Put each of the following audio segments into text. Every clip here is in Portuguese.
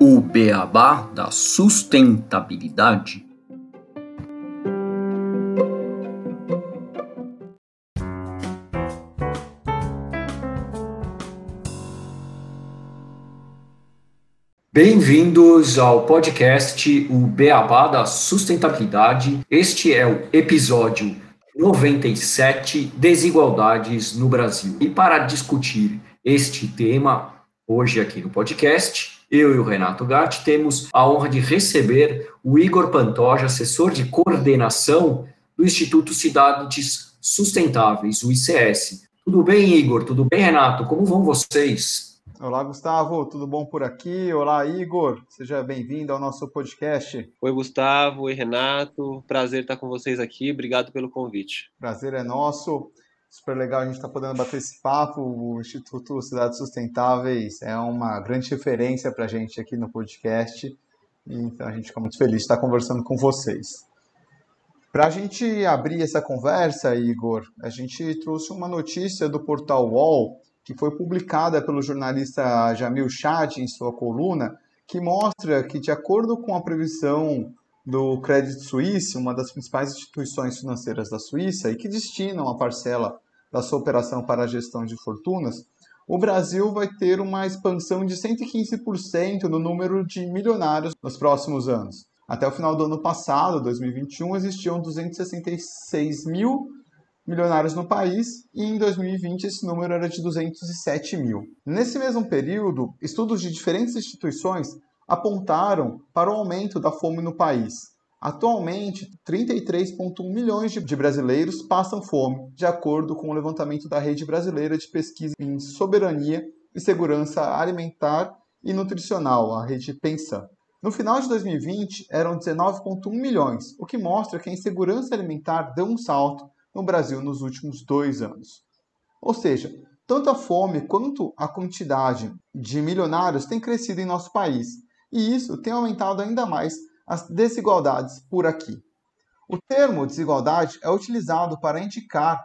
O beabá da sustentabilidade. Bem-vindos ao podcast O Beabá da Sustentabilidade. Este é o episódio 97 Desigualdades no Brasil. E para discutir este tema, hoje aqui no podcast, eu e o Renato Gatti temos a honra de receber o Igor Pantoja, assessor de coordenação do Instituto Cidades Sustentáveis, o ICS. Tudo bem, Igor? Tudo bem, Renato? Como vão vocês? Olá, Gustavo, tudo bom por aqui? Olá, Igor, seja bem-vindo ao nosso podcast. Oi, Gustavo, oi, Renato, prazer estar com vocês aqui, obrigado pelo convite. Prazer é nosso super legal a gente estar tá podendo bater esse papo. O Instituto Cidades Sustentáveis é uma grande referência para a gente aqui no podcast. Então a gente fica muito feliz de estar conversando com vocês. Para a gente abrir essa conversa, Igor, a gente trouxe uma notícia do portal UOL, que foi publicada pelo jornalista Jamil Chad em sua coluna, que mostra que, de acordo com a previsão do Credit Suisse, uma das principais instituições financeiras da Suíça, e que destinam a parcela da sua operação para a gestão de fortunas, o Brasil vai ter uma expansão de 115% no número de milionários nos próximos anos. Até o final do ano passado, 2021, existiam 266 mil milionários no país e em 2020 esse número era de 207 mil. Nesse mesmo período, estudos de diferentes instituições apontaram para o aumento da fome no país. Atualmente, 33,1 milhões de brasileiros passam fome, de acordo com o levantamento da Rede Brasileira de Pesquisa em Soberania e Segurança Alimentar e Nutricional, a Rede Pensa. No final de 2020, eram 19,1 milhões, o que mostra que a insegurança alimentar deu um salto no Brasil nos últimos dois anos. Ou seja, tanto a fome quanto a quantidade de milionários tem crescido em nosso país, e isso tem aumentado ainda mais as desigualdades por aqui. O termo desigualdade é utilizado para indicar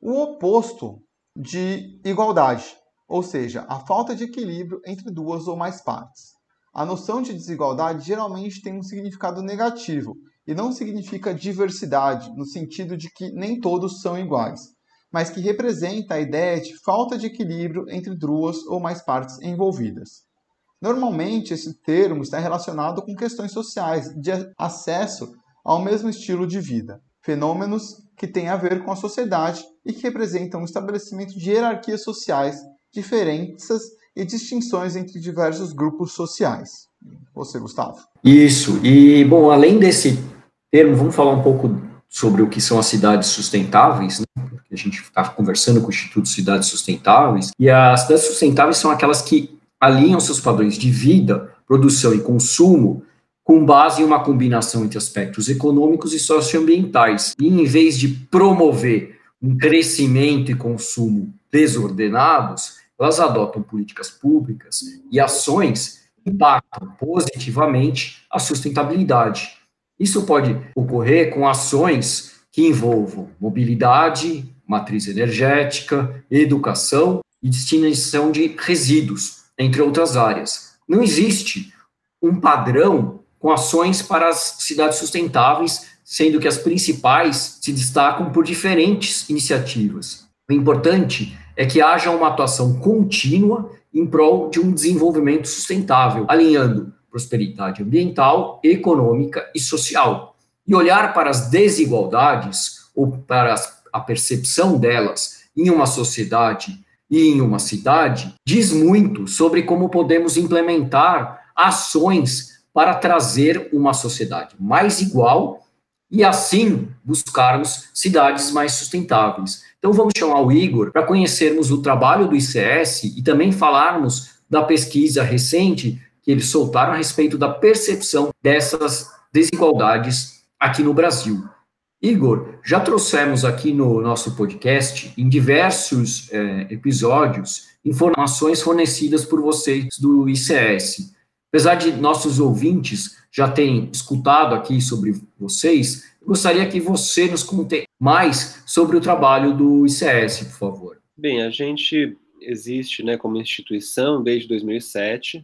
o oposto de igualdade, ou seja, a falta de equilíbrio entre duas ou mais partes. A noção de desigualdade geralmente tem um significado negativo e não significa diversidade, no sentido de que nem todos são iguais, mas que representa a ideia de falta de equilíbrio entre duas ou mais partes envolvidas. Normalmente, esse termo está relacionado com questões sociais de acesso ao mesmo estilo de vida, fenômenos que têm a ver com a sociedade e que representam o estabelecimento de hierarquias sociais, diferenças e distinções entre diversos grupos sociais. Você, Gustavo? Isso. E, bom, além desse termo, vamos falar um pouco sobre o que são as cidades sustentáveis, né? a gente está conversando com o Instituto Cidades Sustentáveis, e as cidades sustentáveis são aquelas que alinham seus padrões de vida, produção e consumo com base em uma combinação entre aspectos econômicos e socioambientais. E em vez de promover um crescimento e consumo desordenados, elas adotam políticas públicas e ações que impactam positivamente a sustentabilidade. Isso pode ocorrer com ações que envolvam mobilidade, matriz energética, educação e destinação de resíduos, entre outras áreas. Não existe um padrão com ações para as cidades sustentáveis, sendo que as principais se destacam por diferentes iniciativas. O importante é que haja uma atuação contínua em prol de um desenvolvimento sustentável, alinhando prosperidade ambiental, econômica e social. E olhar para as desigualdades ou para a percepção delas em uma sociedade e em uma cidade diz muito sobre como podemos implementar ações para trazer uma sociedade mais igual e assim buscarmos cidades mais sustentáveis. Então vamos chamar o Igor para conhecermos o trabalho do ICS e também falarmos da pesquisa recente que eles soltaram a respeito da percepção dessas desigualdades aqui no Brasil. Igor, já trouxemos aqui no nosso podcast, em diversos é, episódios, informações fornecidas por vocês do ICS. Apesar de nossos ouvintes já terem escutado aqui sobre vocês, gostaria que você nos conte mais sobre o trabalho do ICS, por favor. Bem, a gente existe né, como instituição desde 2007.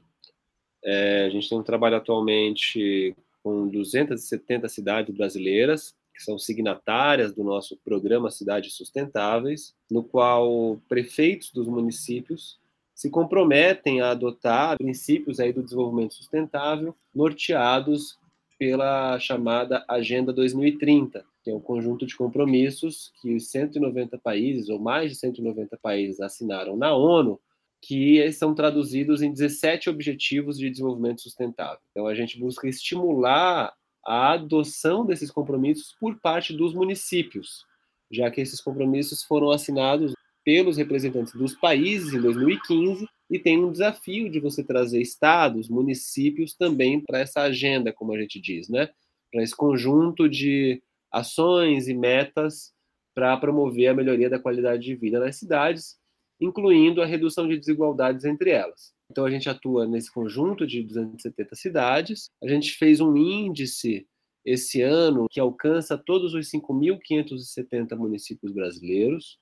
É, a gente tem um trabalho atualmente com 270 cidades brasileiras, que são signatárias do nosso programa Cidades Sustentáveis, no qual prefeitos dos municípios se comprometem a adotar princípios aí do desenvolvimento sustentável norteados pela chamada Agenda 2030, que é um conjunto de compromissos que os 190 países, ou mais de 190 países, assinaram na ONU, que são traduzidos em 17 Objetivos de Desenvolvimento Sustentável. Então, a gente busca estimular a adoção desses compromissos por parte dos municípios, já que esses compromissos foram assinados pelos representantes dos países em 2015 e tem um desafio de você trazer estados, municípios também para essa agenda, como a gente diz, né? Para esse conjunto de ações e metas para promover a melhoria da qualidade de vida nas cidades, incluindo a redução de desigualdades entre elas. Então a gente atua nesse conjunto de 270 cidades. A gente fez um índice esse ano que alcança todos os 5.570 municípios brasileiros.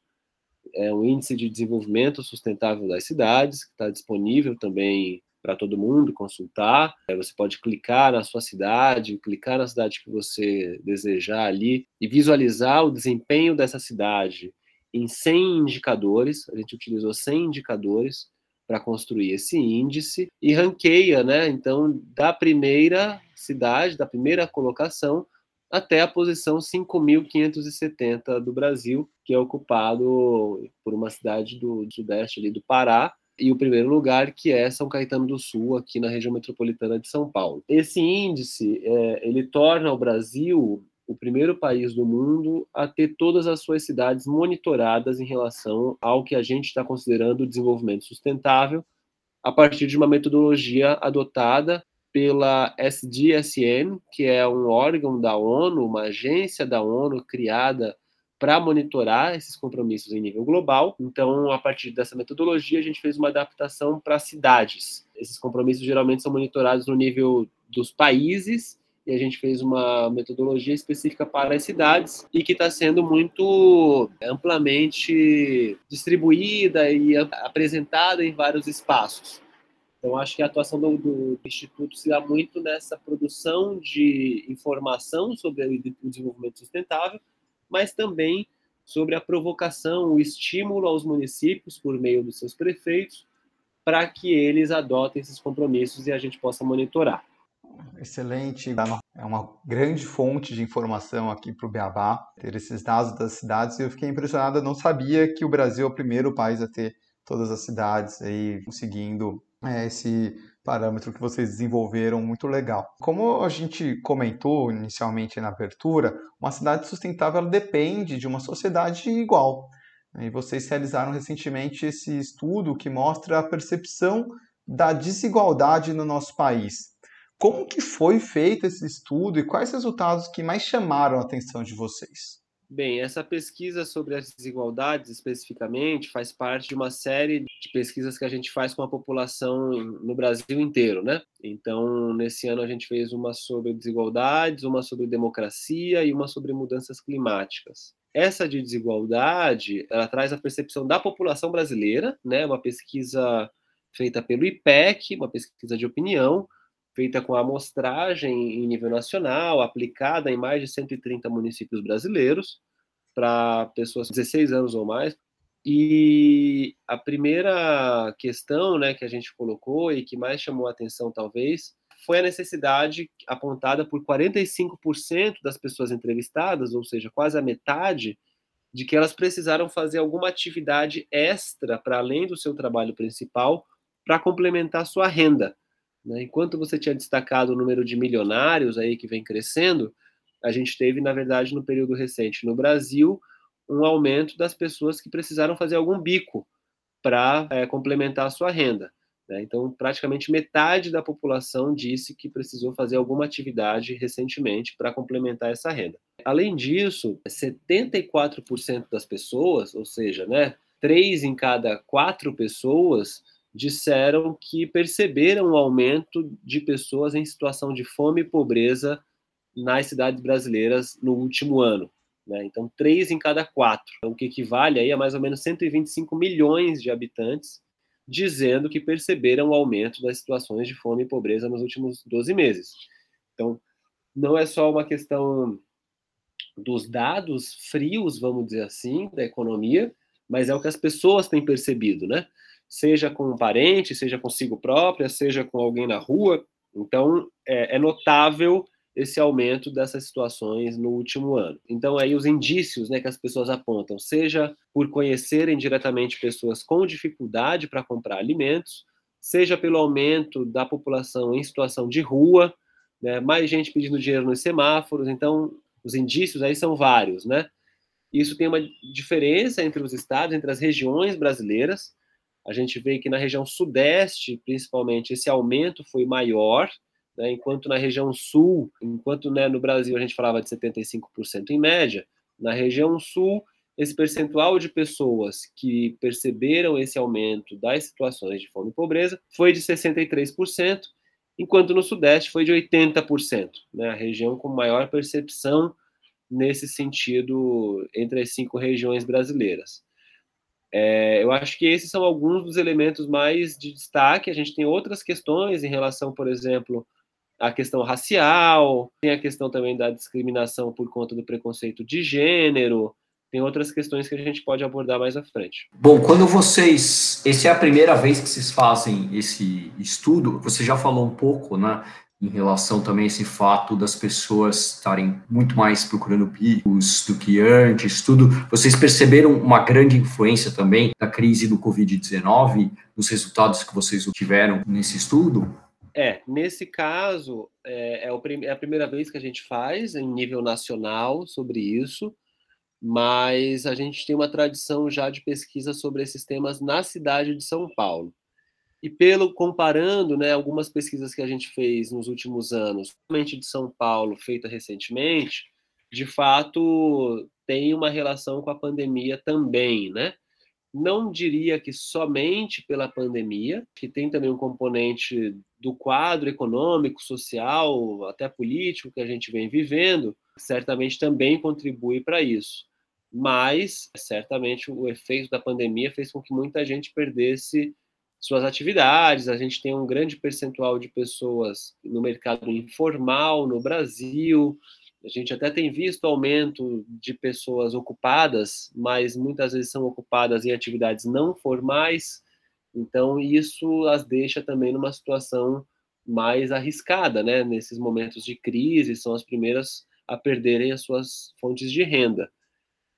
É um índice de desenvolvimento sustentável das cidades, que está disponível também para todo mundo consultar. Você pode clicar na sua cidade, clicar na cidade que você desejar ali e visualizar o desempenho dessa cidade em 100 indicadores. A gente utilizou 100 indicadores para construir esse índice e ranqueia, né? Então, da primeira cidade, da primeira colocação até a posição 5.570 do Brasil, que é ocupado por uma cidade do, sudeste ali do Pará, e o primeiro lugar, que é São Caetano do Sul, aqui na região metropolitana de São Paulo. Esse índice, é, ele torna o Brasil o primeiro país do mundo a ter todas as suas cidades monitoradas em relação ao que a gente está considerando desenvolvimento sustentável, a partir de uma metodologia adotada pela SDSN, que é um órgão da ONU, uma agência da ONU criada para monitorar esses compromissos em nível global. Então, a partir dessa metodologia, a gente fez uma adaptação para cidades. Esses compromissos geralmente são monitorados no nível dos países e a gente fez uma metodologia específica para as cidades e que está sendo muito amplamente distribuída e apresentada em vários espaços. Então, acho que a atuação do, do, Instituto se dá muito nessa produção de informação sobre o desenvolvimento sustentável mas também sobre a provocação, o estímulo aos municípios por meio dos seus prefeitos para que eles adotem esses compromissos e a gente possa monitorar. Excelente, é uma grande fonte de informação aqui para o Beabá, ter esses dados das cidades. Eu fiquei impressionado, não sabia que o Brasil é o primeiro país a ter todas as cidades aí conseguindo é, esse parâmetro que vocês desenvolveram muito legal. Como a gente comentou inicialmente na abertura, uma cidade sustentável depende de uma sociedade igual. E vocês realizaram recentemente esse estudo que mostra a percepção da desigualdade no nosso país. Como que foi feito esse estudo e quais resultados que mais chamaram a atenção de vocês? Bem, essa pesquisa sobre as desigualdades especificamente faz parte de uma série de pesquisas que a gente faz com a população no Brasil inteiro, né? Então, nesse ano a gente fez uma sobre desigualdades, uma sobre democracia e uma sobre mudanças climáticas. Essa de desigualdade, ela traz a percepção da população brasileira, né? Uma pesquisa feita pelo IPEC, uma pesquisa de opinião, feita com amostragem em nível nacional, aplicada em mais de 130 municípios brasileiros, para pessoas de 16 anos ou mais. E a primeira questão né, que a gente colocou e que mais chamou a atenção, talvez, foi a necessidade apontada por 45% das pessoas entrevistadas, ou seja, quase a metade, de que elas precisaram fazer alguma atividade extra para além do seu trabalho principal para complementar sua renda. Né? Enquanto você tinha destacado o número de milionários aí que vem crescendo, a gente teve, na verdade, no período recente no Brasil, um aumento das pessoas que precisaram fazer algum bico para é, complementar a sua renda. Né? Então, praticamente metade da população disse que precisou fazer alguma atividade recentemente para complementar essa renda. Além disso, 74% das pessoas, ou seja, né, três em cada quatro pessoas, disseram que perceberam o um aumento de pessoas em situação de fome e pobreza nas cidades brasileiras no último ano. Né? Então, três em cada quatro, o que equivale aí a mais ou menos 125 milhões de habitantes dizendo que perceberam o aumento das situações de fome e pobreza nos últimos 12 meses. Então, não é só uma questão dos dados frios, vamos dizer assim, da economia, mas é o que as pessoas têm percebido, né? Seja com um parente, seja consigo própria, seja com alguém na rua. Então, é, é notável esse aumento dessas situações no último ano. Então, aí os indícios né, que as pessoas apontam, seja por conhecerem diretamente pessoas com dificuldade para comprar alimentos, seja pelo aumento da população em situação de rua, né, mais gente pedindo dinheiro nos semáforos. Então, os indícios aí são vários, né? Isso tem uma diferença entre os estados, entre as regiões brasileiras. A gente vê que na região sudeste, principalmente, esse aumento foi maior, né, enquanto na região sul, enquanto né, no Brasil a gente falava de 75% em média, na região sul, esse percentual de pessoas que perceberam esse aumento das situações de fome e pobreza foi de 63%, enquanto no Sudeste foi de 80%, né, a região com maior percepção nesse sentido entre as cinco regiões brasileiras. É, eu acho que esses são alguns dos elementos mais de destaque. A gente tem outras questões em relação, por exemplo, a questão racial, tem a questão também da discriminação por conta do preconceito de gênero, tem outras questões que a gente pode abordar mais à frente. Bom, quando vocês, essa é a primeira vez que vocês fazem esse estudo, você já falou um pouco, né, em relação também a esse fato das pessoas estarem muito mais procurando picos do que antes, tudo. Vocês perceberam uma grande influência também da crise do Covid-19 nos resultados que vocês tiveram nesse estudo? É, nesse caso, é, é, é, a primeira vez que a gente faz em nível nacional sobre isso, mas a gente tem uma tradição já de pesquisa sobre esses temas na cidade de São Paulo. E pelo comparando, né, algumas pesquisas que a gente fez nos últimos anos, principalmente de São Paulo, feita recentemente, de fato tem uma relação com a pandemia também, né? não diria que somente pela pandemia, que tem também um componente do quadro econômico, social, até político que a gente vem vivendo, certamente também contribui para isso. Mas, certamente, o efeito da pandemia fez com que muita gente perdesse suas atividades. A gente tem um grande percentual de pessoas no mercado informal no Brasil, a gente até tem visto aumento de pessoas ocupadas, mas muitas vezes são ocupadas em atividades não formais, então isso as deixa também numa situação mais arriscada, né? Nesses momentos de crise, são as primeiras a perderem as suas fontes de renda.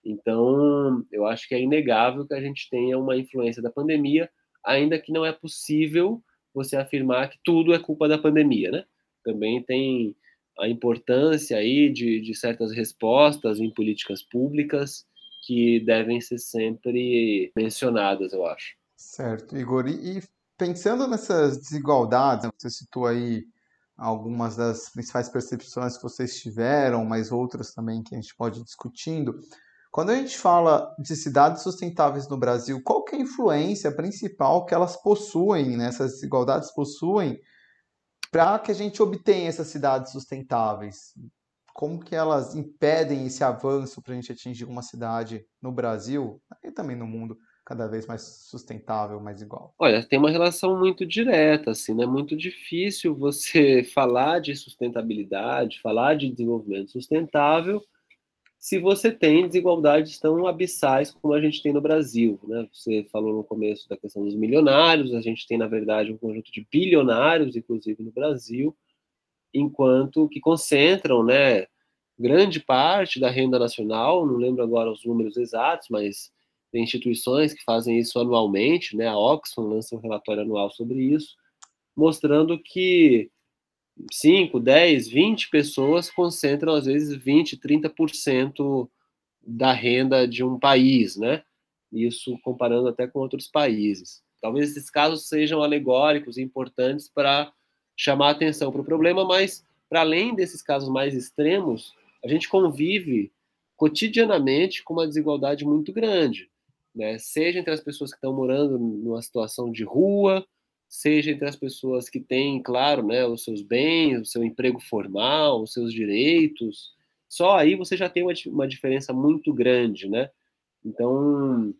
Então, eu acho que é inegável que a gente tenha uma influência da pandemia, ainda que não é possível você afirmar que tudo é culpa da pandemia, né? Também tem a importância aí de, de certas respostas em políticas públicas que devem ser sempre mencionadas, eu acho. Certo, Igor. E, pensando nessas desigualdades, você citou aí algumas das principais percepções que vocês tiveram, mas outras também que a gente pode ir discutindo. Quando a gente fala de cidades sustentáveis no Brasil, qual é a influência principal que elas possuem, né, essas desigualdades possuem para que a gente obtenha essas cidades sustentáveis? Como que elas impedem esse avanço para a gente atingir uma cidade no Brasil e também no mundo cada vez mais sustentável, mais igual? Olha, tem uma relação muito direta, assim, né? Muito difícil você falar de sustentabilidade, falar de desenvolvimento sustentável se você tem desigualdades tão abissais como a gente tem no Brasil. Né? Você falou no começo da questão dos milionários, a gente tem, na verdade, um conjunto de bilionários, inclusive no Brasil, enquanto que concentram né, grande parte da renda nacional, não lembro agora os números exatos, mas tem instituições que fazem isso anualmente, né? a Oxfam lança um relatório anual sobre isso, mostrando que 5, 10, 20 pessoas concentram, às vezes, 20, 30% da renda de um país, né? Isso comparando até com outros países. Talvez esses casos sejam alegóricos e importantes para chamar atenção para o problema, mas, para além desses casos mais extremos, a gente convive cotidianamente com uma desigualdade muito grande, né? seja entre as pessoas que estão morando numa situação de rua, seja entre as pessoas que têm, claro, né, os seus bens, o seu emprego formal, os seus direitos, só aí você já tem uma, uma diferença muito grande, né? Então,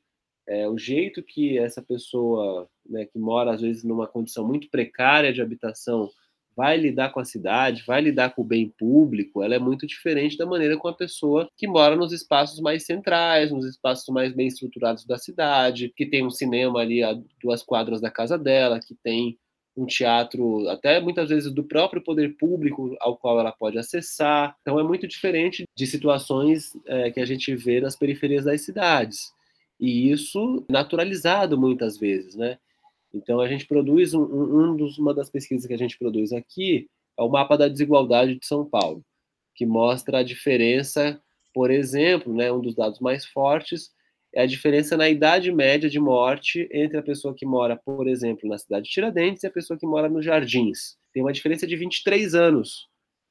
é, o jeito que essa pessoa né, que mora, às vezes, numa condição muito precária de habitação, vai lidar com a cidade, vai lidar com o bem público, ela é muito diferente da maneira com a pessoa que mora nos espaços mais centrais, nos espaços mais bem estruturados da cidade, que tem um cinema ali a duas quadras da casa dela, que tem um teatro, até muitas vezes do próprio poder público ao qual ela pode acessar. Então é muito diferente de situações é, que a gente vê nas periferias das cidades. E isso naturalizado muitas vezes, né? Então, a gente produz, um, um dos, uma das pesquisas que a gente produz aqui é o mapa da desigualdade de São Paulo, que mostra a diferença, por exemplo, né, um dos dados mais fortes é a diferença na idade média de morte entre a pessoa que mora, por exemplo, na cidade de Tiradentes e a pessoa que mora nos Jardins. Tem uma diferença de 23 anos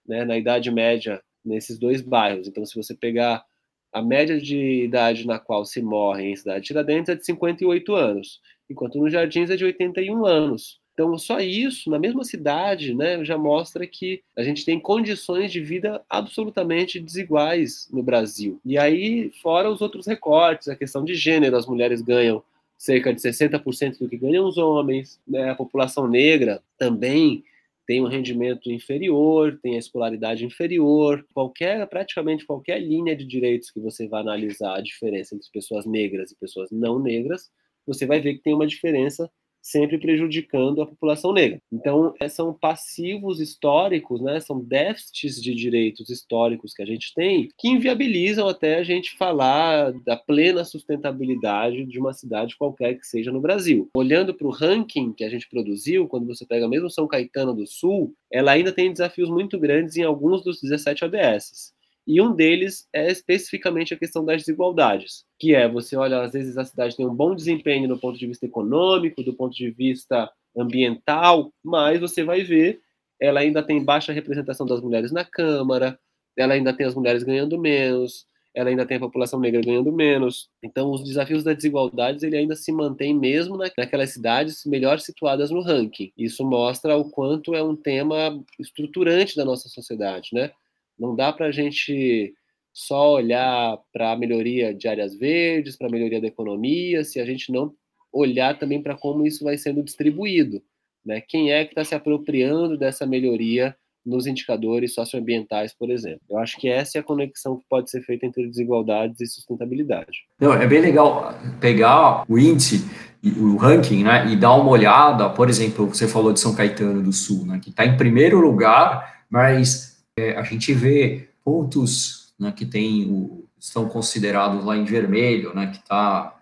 né, na idade média nesses dois bairros. Então, se você pegar a média de idade na qual se morre em cidade de Tiradentes é de 58 anos enquanto nos Jardins é de 81 anos. Então, só isso, na mesma cidade, né, já mostra que a gente tem condições de vida absolutamente desiguais no Brasil. E aí, fora os outros recortes, a questão de gênero, as mulheres ganham cerca de 60% do que ganham os homens, né, a população negra também tem um rendimento inferior, tem a escolaridade inferior, qualquer, praticamente qualquer linha de direitos que você vá analisar a diferença entre pessoas negras e pessoas não negras, você vai ver que tem uma diferença sempre prejudicando a população negra. Então, é, são passivos históricos, né? são déficits de direitos históricos que a gente tem que inviabilizam até a gente falar da plena sustentabilidade de uma cidade qualquer que seja no Brasil. Olhando para o ranking que a gente produziu, quando você pega mesmo São Caetano do Sul, ela ainda tem desafios muito grandes em alguns dos 17 ODSs. E um deles é especificamente a questão das desigualdades, que é você olha, às vezes a cidade tem um bom desempenho do ponto de vista econômico, do ponto de vista ambiental, mas você vai ver, ela ainda tem baixa representação das mulheres na Câmara, ela ainda tem as mulheres ganhando menos, ela ainda tem a população negra ganhando menos. Então, os desafios da desigualdade ele ainda se mantém mesmo naquelas cidades melhor situadas no ranking. Isso mostra o quanto é um tema estruturante da nossa sociedade, né? Não dá para a gente só olhar para a melhoria de áreas verdes, para a melhoria da economia, se a gente não olhar também para como isso vai sendo distribuído. Né? Quem é que está se apropriando dessa melhoria nos indicadores socioambientais, por exemplo. Eu acho que essa é a conexão que pode ser feita entre desigualdades e sustentabilidade. Não, é bem legal pegar o índice, o ranking, né, e dar uma olhada, por exemplo, você falou de São Caetano do Sul, né, que está em primeiro lugar, mas é, a gente vê pontos né, que tem o, estão considerados lá em vermelho, né, que está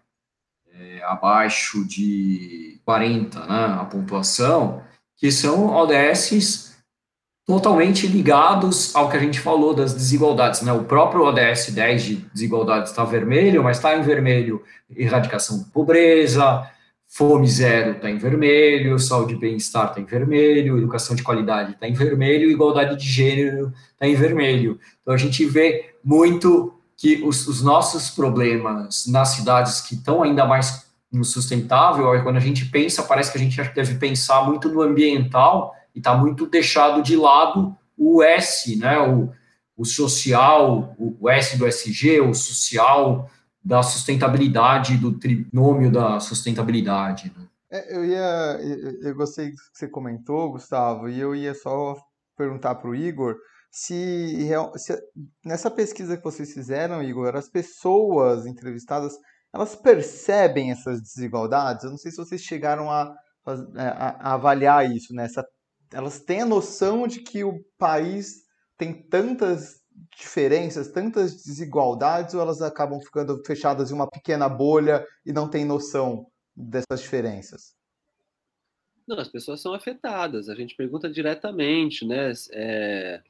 é, abaixo de 40, né, a pontuação, que são ODSs totalmente ligados ao que a gente falou das desigualdades. Né? O próprio ODS 10 de desigualdades está vermelho, mas está em vermelho erradicação da pobreza, Fome zero está em vermelho, saúde e bem-estar está em vermelho, educação de qualidade está em vermelho, igualdade de gênero está em vermelho. Então a gente vê muito que os, os nossos problemas nas cidades que estão ainda mais no sustentável, quando a gente pensa, parece que a gente deve pensar muito no ambiental e está muito deixado de lado o S, né? O, o social, o S do SG, o social, da sustentabilidade, do trinômio da sustentabilidade. Né? É, eu ia, eu gostei do que você comentou, Gustavo, e eu ia só perguntar para o Igor se, se, nessa pesquisa que vocês fizeram, Igor, as pessoas entrevistadas, elas percebem essas desigualdades? Eu não sei se vocês chegaram a, a, a avaliar isso, né? Essa, elas têm a noção de que o país tem tantas diferenças, tantas desigualdades, ou elas acabam ficando fechadas em uma pequena bolha e não têm noção dessas diferenças? Não, as pessoas são afetadas. A gente pergunta diretamente, né? É,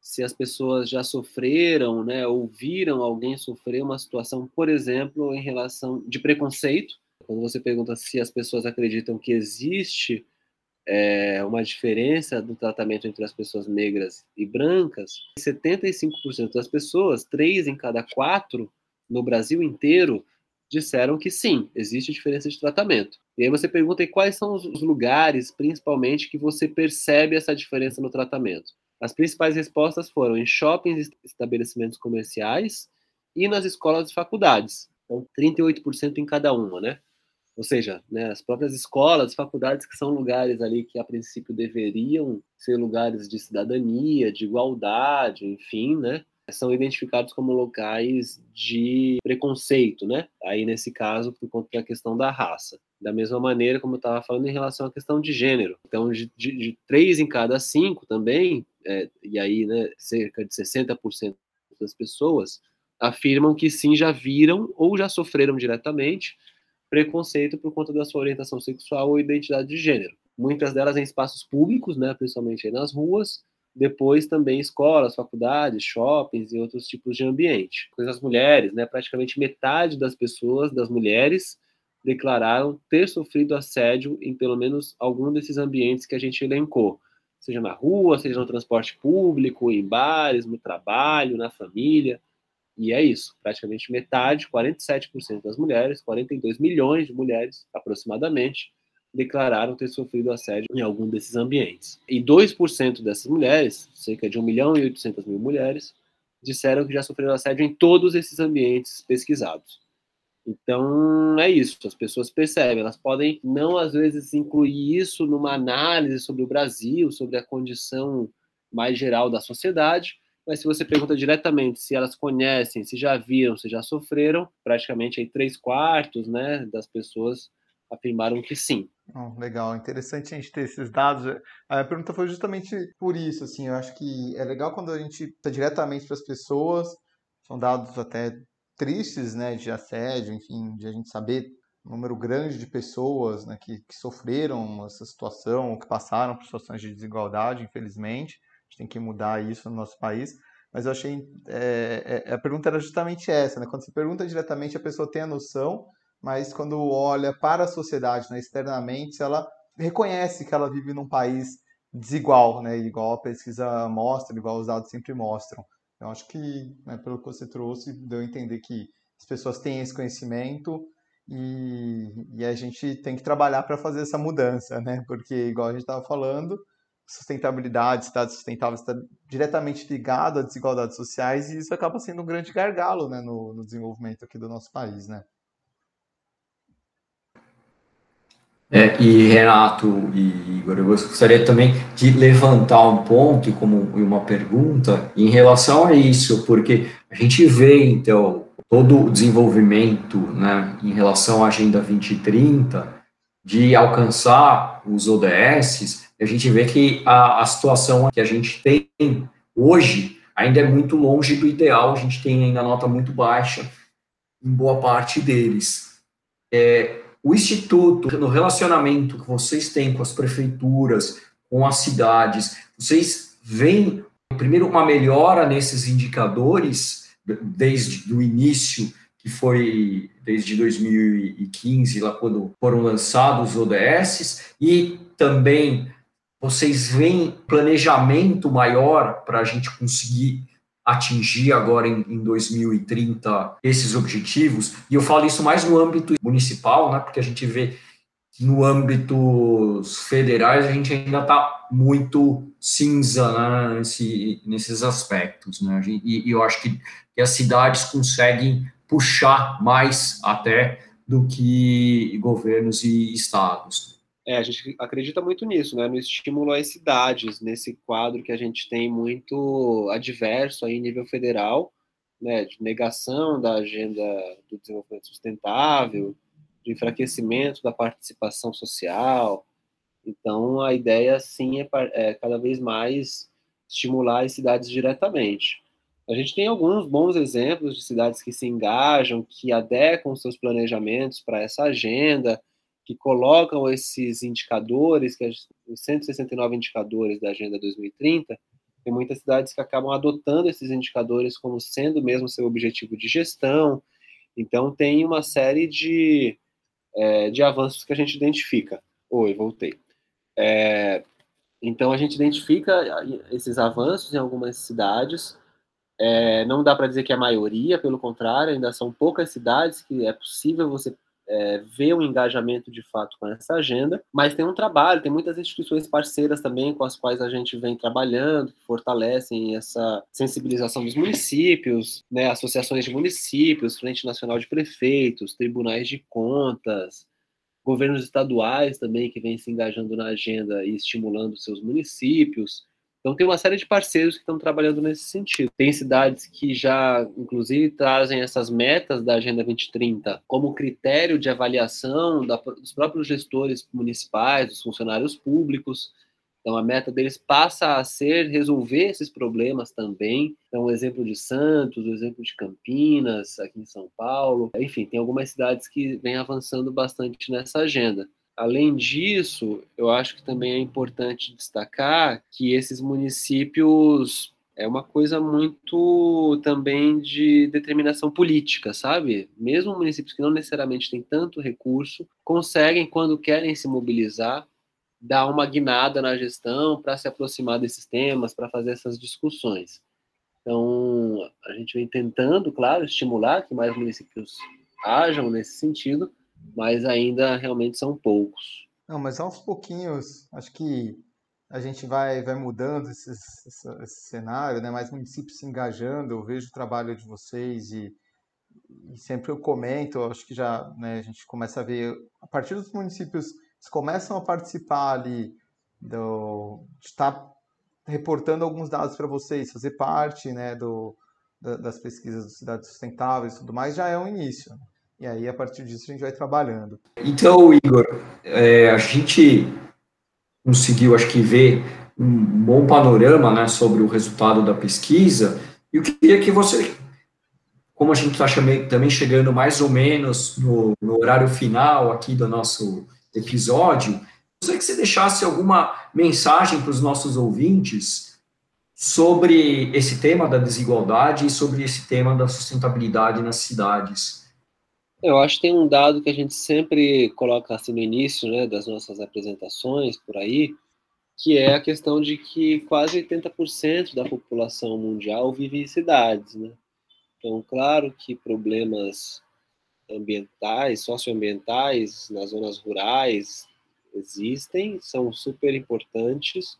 se as pessoas já sofreram, né? Ouviram alguém sofrer uma situação, por exemplo, em relação de preconceito. Quando você pergunta se as pessoas acreditam que existe é, uma diferença do tratamento entre as pessoas negras e brancas, 75% das pessoas, três em cada quatro no Brasil inteiro, disseram que sim, existe diferença de tratamento. E aí você pergunta quais são os lugares, principalmente, que você percebe essa diferença no tratamento. As principais respostas foram em shoppings e estabelecimentos comerciais e nas escolas e faculdades. Então, 38% em cada uma, né? Ou seja, né, as próprias escolas, faculdades, que são lugares ali que a princípio deveriam ser lugares de cidadania, de igualdade, enfim, né? são identificados como locais de preconceito, né? Aí, nesse caso, por conta da questão da raça. Da mesma maneira, como eu estava falando, em relação à questão de gênero. Então, de, de, de três em cada cinco também, é, e aí, né, cerca de 60% das pessoas afirmam que sim, já viram ou já sofreram diretamente preconceito por conta da sua orientação sexual ou identidade de gênero. Muitas delas em espaços públicos, né, principalmente nas ruas, depois também escolas, faculdades, shoppings e outros tipos de ambiente. As mulheres, né, praticamente metade das pessoas, das mulheres, declararam ter sofrido assédio em pelo menos algum desses ambientes que a gente elencou, seja na rua, seja no transporte público, em bares, no trabalho, na família. E é isso, praticamente metade, 47% das mulheres, 42 milhões de mulheres aproximadamente, declararam ter sofrido assédio em algum desses ambientes. E 2% dessas mulheres, cerca de 1 milhão e 800 mil mulheres, disseram que já sofreram assédio em todos esses ambientes pesquisados. Então, é isso, as pessoas percebem, elas podem não, às vezes, incluir isso numa análise sobre o Brasil, sobre a condição mais geral da sociedade, mas se você pergunta diretamente se elas conhecem, se já viram, se já sofreram, praticamente aí três quartos né, das pessoas afirmaram que sim. Oh, legal, interessante a gente ter esses dados. A pergunta foi justamente por isso, assim, eu acho que é legal quando a gente está diretamente para as pessoas, são dados até tristes, né, de assédio, enfim, de a gente saber um número grande de pessoas né, que, que sofreram essa situação, que passaram por situações de desigualdade, infelizmente. Gente tem que mudar isso no nosso país. Mas eu achei. É, é, a pergunta era justamente essa, né? Quando você pergunta diretamente, a pessoa tem a noção, mas quando olha para a sociedade né, externamente, ela reconhece que ela vive num país desigual, né, igual a pesquisa mostra, igual os dados sempre mostram. Eu acho que, né, pelo que você trouxe, deu a entender que as pessoas têm esse conhecimento e, e a gente tem que trabalhar para fazer essa mudança, né? Porque, igual a gente estava falando, sustentabilidade, cidade sustentável está diretamente ligado a desigualdades sociais e isso acaba sendo um grande gargalo né, no, no desenvolvimento aqui do nosso país, né? É, e Renato e Igor, eu gostaria também de levantar um ponto como uma pergunta em relação a isso, porque a gente vê, então, todo o desenvolvimento né, em relação à Agenda 2030, de alcançar os ODS, a gente vê que a, a situação que a gente tem hoje ainda é muito longe do ideal, a gente tem ainda nota muito baixa em boa parte deles. É, o Instituto, no relacionamento que vocês têm com as prefeituras, com as cidades, vocês veem, primeiro, uma melhora nesses indicadores, desde o início, que foi desde 2015, lá quando foram lançados os ODS, e também vocês veem planejamento maior para a gente conseguir atingir agora em, em 2030 esses objetivos. E eu falo isso mais no âmbito municipal, né, porque a gente vê que no âmbito federais a gente ainda está muito cinza né, nesse, nesses aspectos. Né, e, e eu acho que, que as cidades conseguem puxar mais até do que governos e estados. É, a gente acredita muito nisso, né? No estímulo às cidades, nesse quadro que a gente tem muito adverso aí em nível federal, né? De negação da agenda do desenvolvimento sustentável, de enfraquecimento da participação social. Então, a ideia, sim, é, é cada vez mais estimular as cidades diretamente. A gente tem alguns bons exemplos de cidades que se engajam, que adequam seus planejamentos para essa agenda, que colocam esses indicadores, que os 169 indicadores da Agenda 2030, tem muitas cidades que acabam adotando esses indicadores como sendo mesmo seu objetivo de gestão. Então, tem uma série de, é, de avanços que a gente identifica. Oi, voltei. É, então, a gente identifica esses avanços em algumas cidades. É, não dá para dizer que é a maioria, pelo contrário, ainda são poucas cidades que é possível você é, vê um engajamento de fato com essa agenda, mas tem um trabalho, tem muitas instituições parceiras também com as quais a gente vem trabalhando, que fortalecem essa sensibilização dos municípios, né, associações de municípios, Frente Nacional de Prefeitos, tribunais de contas, governos estaduais também que vêm se engajando na agenda e estimulando seus municípios. Então, tem uma série de parceiros que estão trabalhando nesse sentido. Tem cidades que já, inclusive, trazem essas metas da Agenda 2030 como critério de avaliação da, dos próprios gestores municipais, dos funcionários públicos. Então, a meta deles passa a ser resolver esses problemas também. Então, o exemplo de Santos, o exemplo de Campinas, aqui em São Paulo. Enfim, tem algumas cidades que vêm avançando bastante nessa agenda. Além disso, eu acho que também é importante destacar que esses municípios é uma coisa muito também de determinação política, sabe? Mesmo municípios que não necessariamente têm tanto recurso, conseguem, quando querem se mobilizar, dar uma guinada na gestão para se aproximar desses temas, para fazer essas discussões. Então, a gente vem tentando, claro, estimular que mais municípios hajam nesse sentido, mas ainda realmente são poucos. Não, mas aos pouquinhos, acho que a gente vai, vai mudando esse, esse, esse cenário, né? mais municípios se engajando, eu vejo o trabalho de vocês e, e sempre eu comento, acho que já né, a gente começa a ver, a partir dos municípios, eles começam a participar ali, do, de estar reportando alguns dados para vocês, fazer parte né, do, das pesquisas do Cidades Sustentáveis e tudo mais, já é um início. Né? E aí, a partir disso, a gente vai trabalhando. Então, Igor, é, a gente conseguiu, acho que, ver um bom panorama né, sobre o resultado da pesquisa. E eu queria que você, como a gente está também chegando mais ou menos no, no, horário final aqui do nosso episódio, gostaria que você deixasse alguma mensagem para os nossos ouvintes sobre esse tema da desigualdade e sobre esse tema da sustentabilidade nas cidades. Eu acho que tem um dado que a gente sempre coloca assim no início né, das nossas apresentações por aí, que é a questão de que quase 80% da população mundial vive em cidades. Né? Então, claro que problemas ambientais, socioambientais nas zonas rurais existem, são super importantes,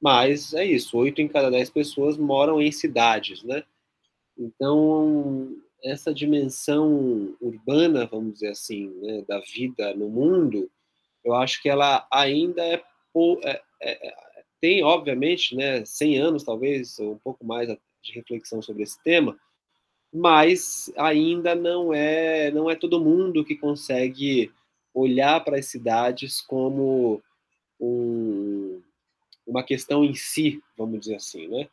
mas é isso, 8 em cada 10 pessoas moram em cidades, né? Então, essa dimensão urbana, vamos dizer assim, né, da vida no mundo, eu acho que ela ainda é, é, é, tem, obviamente, né, 100 anos talvez, ou um pouco mais de reflexão sobre esse tema, mas ainda não é não é todo mundo que consegue olhar para as cidades como um, uma questão em si, vamos dizer assim, né?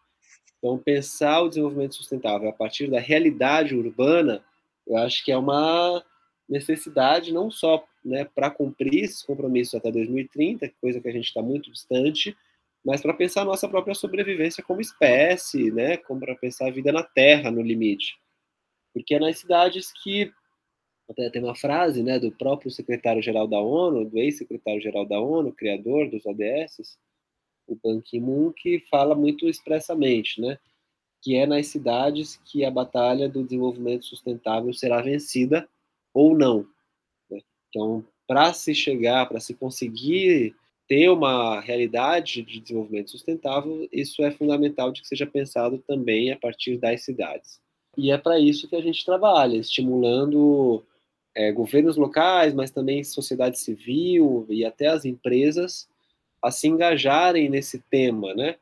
Então, pensar o desenvolvimento sustentável a partir da realidade urbana, eu acho que é uma necessidade não só né, para cumprir esses compromissos até 2030, coisa que a gente está muito distante, mas para pensar a nossa própria sobrevivência como espécie, né, como para pensar a vida na Terra no limite. Porque é nas cidades que até tem uma frase né, do próprio secretário-geral da ONU, do ex-secretário-geral da ONU, criador dos ODS, o Ban Ki-moon, que fala muito expressamente, né? que é nas cidades que a batalha do desenvolvimento sustentável será vencida ou não. Né? Então, para se chegar, para se conseguir ter uma realidade de desenvolvimento sustentável, isso é fundamental de que seja pensado também a partir das cidades. E é para isso que a gente trabalha, estimulando é, governos locais, mas também sociedade civil e até as empresas a se engajarem nesse tema, né?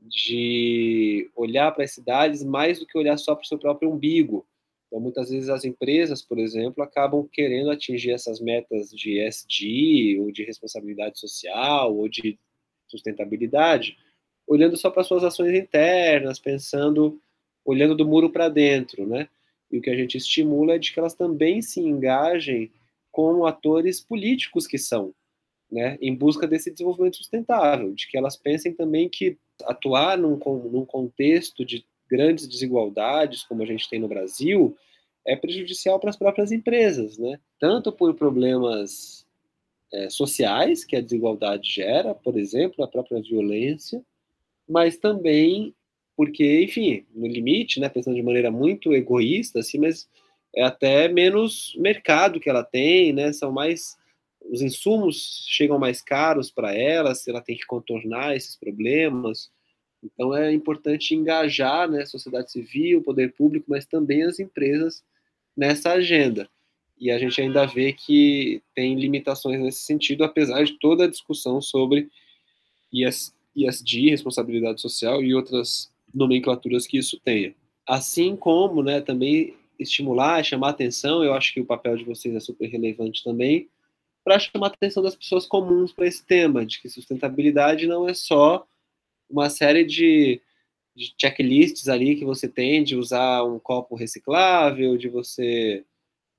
De olhar para as cidades mais do que olhar só para o seu próprio umbigo. Então, muitas vezes as empresas, por exemplo, acabam querendo atingir essas metas de SD, ou de responsabilidade social, ou de sustentabilidade, olhando só para suas ações internas, pensando, olhando do muro para dentro, né? E o que a gente estimula é de que elas também se engajem como atores políticos que são, né, em busca desse desenvolvimento sustentável, de que elas pensem também que atuar num, num contexto de grandes desigualdades, como a gente tem no Brasil, é prejudicial para as próprias empresas, né? tanto por problemas é, sociais que a desigualdade gera, por exemplo, a própria violência, mas também porque, enfim, no limite, né, pensando de maneira muito egoísta, assim, mas é até menos mercado que ela tem, né? São mais os insumos chegam mais caros para ela, se ela tem que contornar esses problemas. Então é importante engajar né, a sociedade civil, o poder público, mas também as empresas nessa agenda. E a gente ainda vê que tem limitações nesse sentido, apesar de toda a discussão sobre ISD, responsabilidade social e outras nomenclaturas que isso tenha. Assim como né, também estimular, chamar atenção, eu acho que o papel de vocês é super relevante também, para chamar a atenção das pessoas comuns para esse tema, de que sustentabilidade não é só uma série de, de checklists ali que você tem de usar um copo reciclável, de você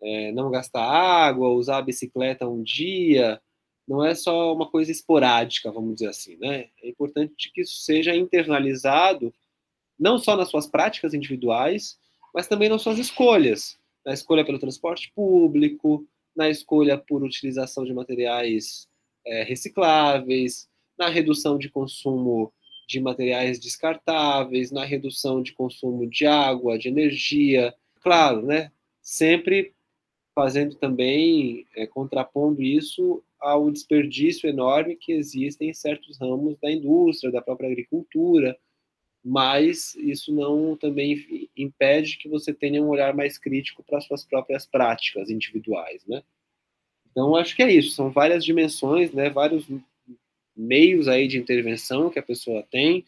é, não gastar água, usar a bicicleta um dia, não é só uma coisa esporádica, vamos dizer assim, né? É importante que isso seja internalizado, não só nas suas práticas individuais, mas também nas suas escolhas, na escolha pelo transporte público, na escolha por utilização de materiais é, recicláveis, na redução de consumo de materiais descartáveis, na redução de consumo de água, de energia, claro, né? Sempre fazendo também, é, contrapondo isso ao desperdício enorme que existe em certos ramos da indústria, da própria agricultura, mas isso não também impede que você tenha um olhar mais crítico para suas próprias práticas individuais, né? Então acho que é isso, são várias dimensões, né, vários meios aí de intervenção que a pessoa tem,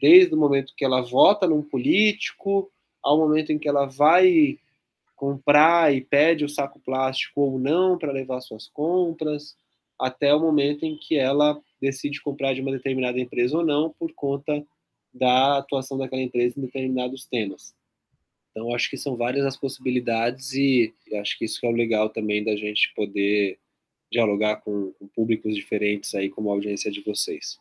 desde o momento que ela vota num político, ao momento em que ela vai comprar e pede o saco plástico ou não para levar suas compras, até o momento em que ela decide comprar de uma determinada empresa ou não por conta da atuação daquela empresa em determinados temas. Então, acho que são várias as possibilidades e acho que isso é o legal também da gente poder dialogar com, com públicos diferentes aí, como a audiência de vocês.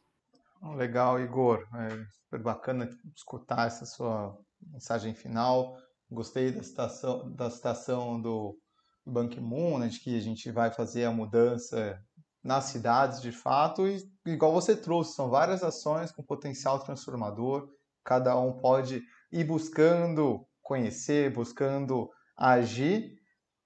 Legal, Igor. É super bacana escutar essa sua mensagem final. Gostei da citação, da citação do Ban Ki-moon, né, de que a gente vai fazer a mudança nas cidades de fato, e igual você trouxe, são várias ações com potencial transformador, cada um pode ir buscando conhecer, buscando agir,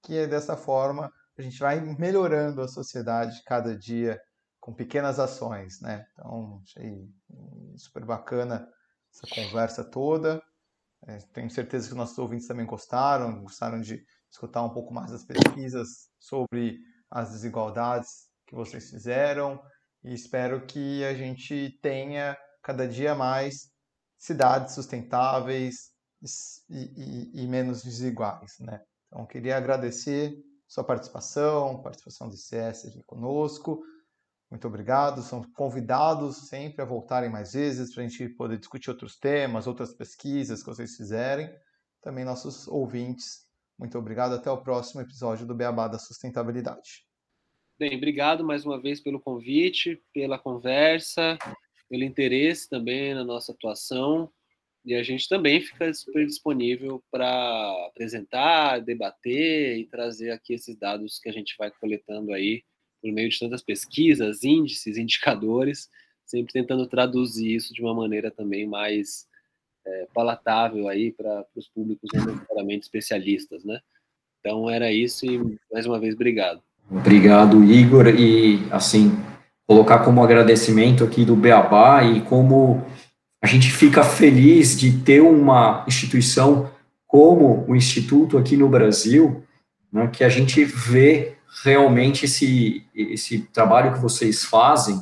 que é dessa forma a gente vai melhorando a sociedade cada dia com pequenas ações, né? Então, achei super bacana essa conversa toda. É, tenho certeza que nossos ouvintes também gostaram, gostaram de escutar um pouco mais das pesquisas sobre as desigualdades que vocês fizeram e espero que a gente tenha cada dia mais cidades sustentáveis e, e, e menos desiguais, né? Então, queria agradecer sua participação, participação do ICS aqui conosco. Muito obrigado. São convidados sempre a voltarem mais vezes para a gente poder discutir outros temas, outras pesquisas que vocês fizerem. Também nossos ouvintes. Muito obrigado. Até o próximo episódio do Beabá da Sustentabilidade. Bem, obrigado mais uma vez pelo convite, pela conversa, pelo interesse também na nossa atuação. E a gente também fica super disponível para apresentar, debater e trazer aqui esses dados que a gente vai coletando aí por meio de tantas pesquisas, índices, indicadores, sempre tentando traduzir isso de uma maneira também mais é, palatável aí para os públicos não necessariamente especialistas, né? Então era isso e mais uma vez obrigado. Obrigado, Igor, e assim, colocar como agradecimento aqui do Beabá e como a gente fica feliz de ter uma instituição como o Instituto aqui no Brasil, né, que a gente vê realmente esse, esse trabalho que vocês fazem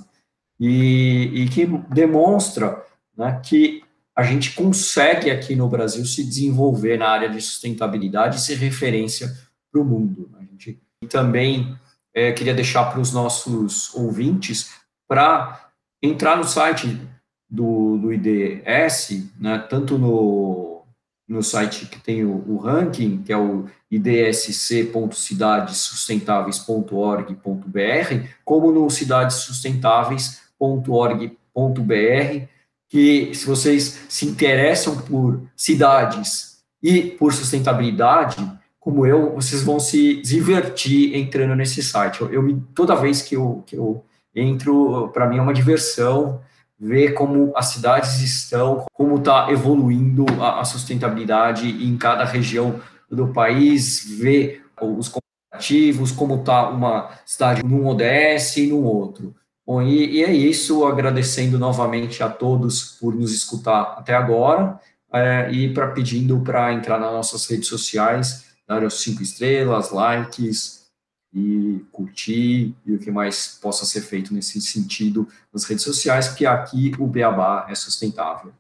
e, e que demonstra né, que a gente consegue aqui no Brasil se desenvolver na área de sustentabilidade e ser referência para o mundo. A gente e também é, queria deixar para os nossos ouvintes para entrar no site do, do IDS, né, tanto no, no site que tem o, o ranking, que é o idsc.cidadessustentáveis.org.br, como no cidadessustentáveis.org.br, que se vocês se interessam por cidades e por sustentabilidade, como eu, vocês vão se divertir entrando nesse site. Eu, eu toda vez que eu, que eu entro, para mim é uma diversão ver como as cidades estão, como está evoluindo a, a, sustentabilidade em cada região do país, ver os comparativos, como está uma cidade num ODS e no outro. Bom, e, e, é isso, agradecendo novamente a todos por nos escutar até agora é, e para pedindo para entrar nas nossas redes sociais, dar os cinco estrelas, likes e curtir e o que mais possa ser feito nesse sentido nas redes sociais, porque aqui o Beabá é sustentável.